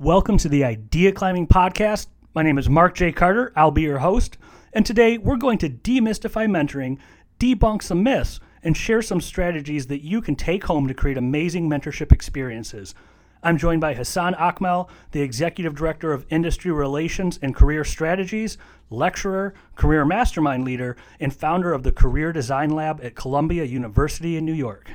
Welcome to the Idea Climbing Podcast. My name is Mark J. Carter. I'll be your host. And today we're going to demystify mentoring, debunk some myths, and share some strategies that you can take home to create amazing mentorship experiences. I'm joined by Hassan Akmal, the Executive Director of Industry Relations and Career Strategies, lecturer, career mastermind leader, and founder of the Career Design Lab at Columbia University in New York.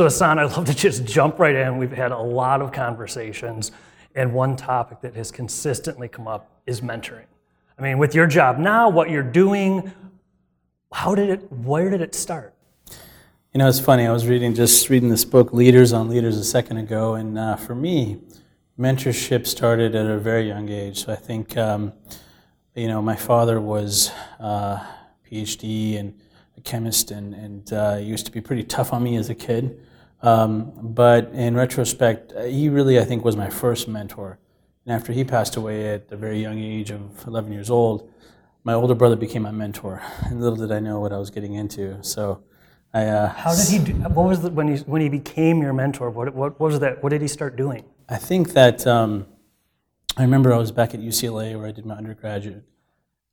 So, Hassan, I'd love to just jump right in. We've had a lot of conversations, and one topic that has consistently come up is mentoring. I mean, with your job now, what you're doing, how did it, where did it start? You know, it's funny. I was reading, just reading this book, Leaders on Leaders, a second ago, and uh, for me, mentorship started at a very young age. So I think, um, you know, my father was uh, PhD and a chemist, and, and uh, used to be pretty tough on me as a kid. Um, but in retrospect, uh, he really, I think, was my first mentor. And after he passed away at a very young age of 11 years old, my older brother became my mentor. And little did I know what I was getting into. So I. Uh, How did he do? What was the, when he when he became your mentor? What, what was that? What did he start doing? I think that um, I remember I was back at UCLA where I did my undergraduate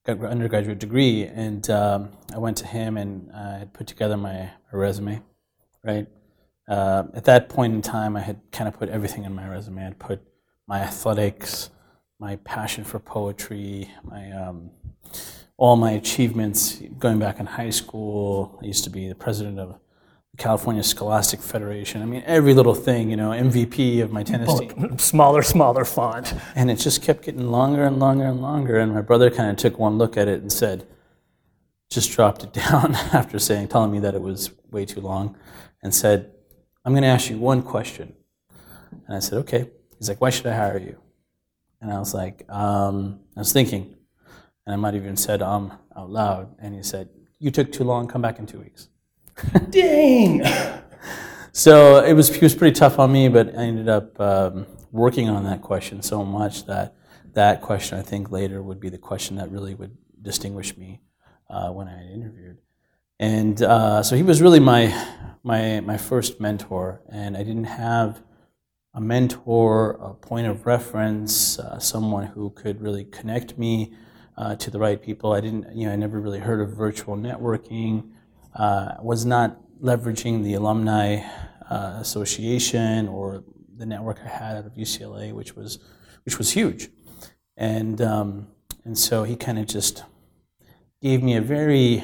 undergraduate degree, and um, I went to him and I had put together my, my resume, right? Uh, at that point in time, I had kind of put everything in my resume. I had put my athletics, my passion for poetry, my um, all my achievements going back in high school. I used to be the president of the California Scholastic Federation. I mean, every little thing, you know, MVP of my tennis team. Smaller, smaller font. And it just kept getting longer and longer and longer. And my brother kind of took one look at it and said, just dropped it down after saying, telling me that it was way too long, and said, I'm going to ask you one question. And I said, okay. He's like, why should I hire you? And I was like, um, I was thinking, and I might have even said um out loud. And he said, "You took too long. Come back in two weeks." Dang. so it was he was pretty tough on me, but I ended up um, working on that question so much that that question I think later would be the question that really would distinguish me uh, when I interviewed. And uh, so he was really my my my first mentor, and I didn't have a mentor, a point of reference, uh, someone who could really connect me uh, to the right people. I didn't, you know, I never really heard of virtual networking. Uh, was not leveraging the alumni uh, association or the network I had out of UCLA, which was which was huge, and um, and so he kind of just gave me a very,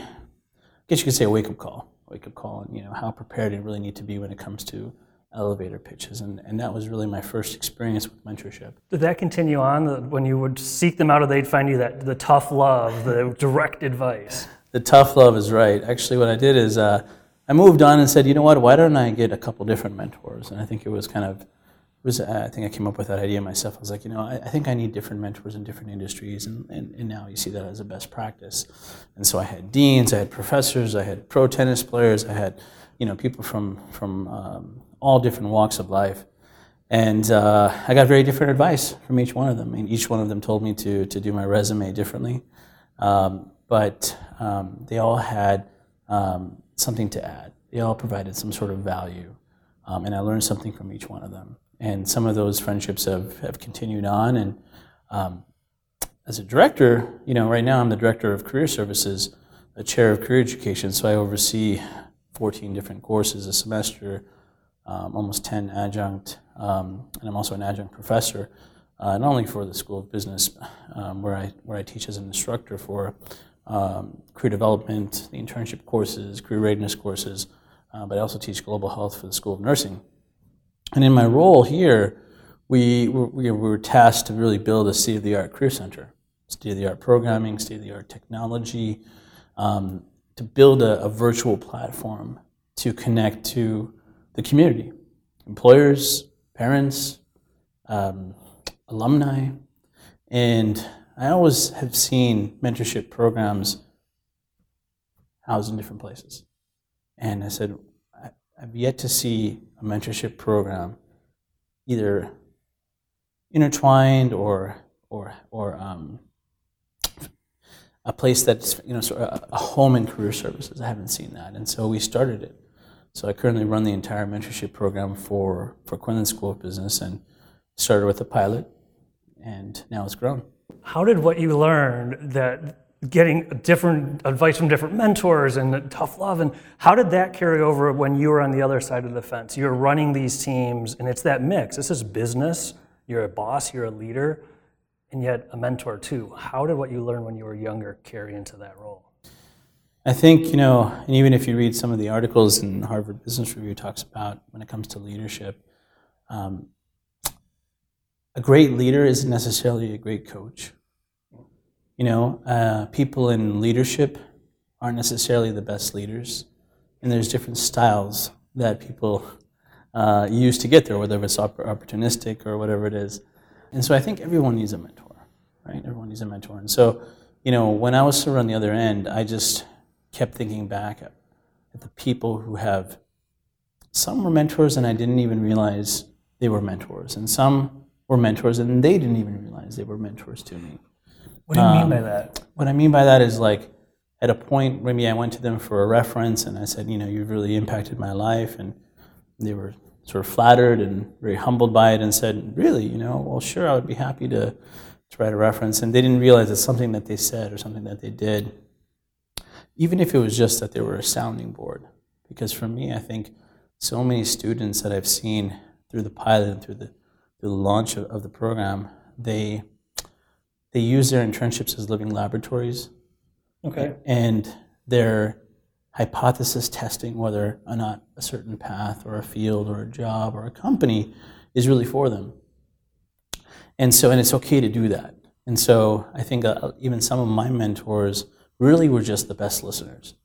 guess you could say, a wake up call, wake up call, and you know how prepared you really need to be when it comes to elevator pitches. And, and that was really my first experience with mentorship. Did that continue on when you would seek them out or they'd find you that the tough love, the direct advice? The tough love is right. Actually, what I did is uh, I moved on and said, you know what, why don't I get a couple different mentors? And I think it was kind of, was, uh, I think I came up with that idea myself. I was like, you know, I, I think I need different mentors in different industries. And, and, and now you see that as a best practice. And so I had deans, I had professors, I had pro tennis players, I had, you know, people from, from um, all different walks of life. And uh, I got very different advice from each one of them. Mean, each one of them told me to, to do my resume differently. Um, but um, they all had um, something to add. They all provided some sort of value. Um, and I learned something from each one of them. And some of those friendships have, have continued on. And um, as a director, you know, right now I'm the director of career services, a chair of career education. So I oversee 14 different courses a semester um, almost 10 adjunct, um, and I'm also an adjunct professor, uh, not only for the School of Business, um, where, I, where I teach as an instructor for um, career development, the internship courses, career readiness courses, uh, but I also teach global health for the School of Nursing. And in my role here, we, we, we were tasked to really build a state of the art career center, state of the art programming, state of the art technology, um, to build a, a virtual platform to connect to the community, employers, parents, um, alumni. And I always have seen mentorship programs housed in different places. And I said, I've yet to see a mentorship program either intertwined or, or, or um, a place that's you know sort of a home in career services. I haven't seen that, and so we started it. So I currently run the entire mentorship program for for Quinlan School of Business, and started with a pilot, and now it's grown. How did what you learned that getting different advice from different mentors and tough love. And how did that carry over when you were on the other side of the fence? You're running these teams and it's that mix. This is business. You're a boss you're a leader and yet a mentor too. How did what you learned when you were younger carry into that role? I think you know and even if you read some of the articles in harvard business review talks about when it comes to leadership um, a great leader isn't necessarily a great coach you know, uh, people in leadership aren't necessarily the best leaders, and there's different styles that people uh, use to get there, whether it's opportunistic or whatever it is. And so I think everyone needs a mentor, right? Everyone needs a mentor. And so, you know, when I was sort of on the other end, I just kept thinking back at, at the people who have some were mentors and I didn't even realize they were mentors, and some were mentors and they didn't even realize they were mentors to me. What do you um, mean by um, that? What I mean by that is like at a point, maybe I went to them for a reference and I said, you know, you've really impacted my life. And they were sort of flattered and very humbled by it and said, really, you know, well, sure, I would be happy to, to write a reference. And they didn't realize it's something that they said or something that they did, even if it was just that they were a sounding board. Because for me, I think so many students that I've seen through the pilot and through the, through the launch of, of the program, they they use their internships as living laboratories. Okay. And they're hypothesis testing whether or not a certain path or a field or a job or a company is really for them. And so, and it's okay to do that. And so, I think uh, even some of my mentors really were just the best listeners.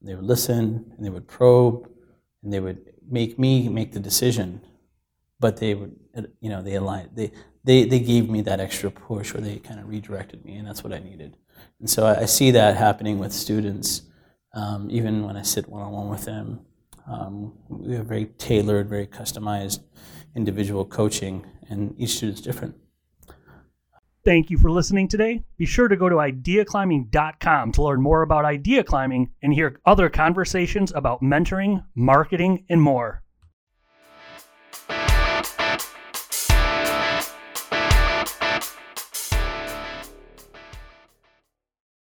They would listen and they would probe and they would make me make the decision, but they would, you know, they aligned. They they, they gave me that extra push or they kind of redirected me, and that's what I needed. And so I, I see that happening with students, um, even when I sit one on one with them. Um, we have very tailored, very customized individual coaching, and each student's different. Thank you for listening today. Be sure to go to ideaclimbing.com to learn more about idea climbing and hear other conversations about mentoring, marketing, and more.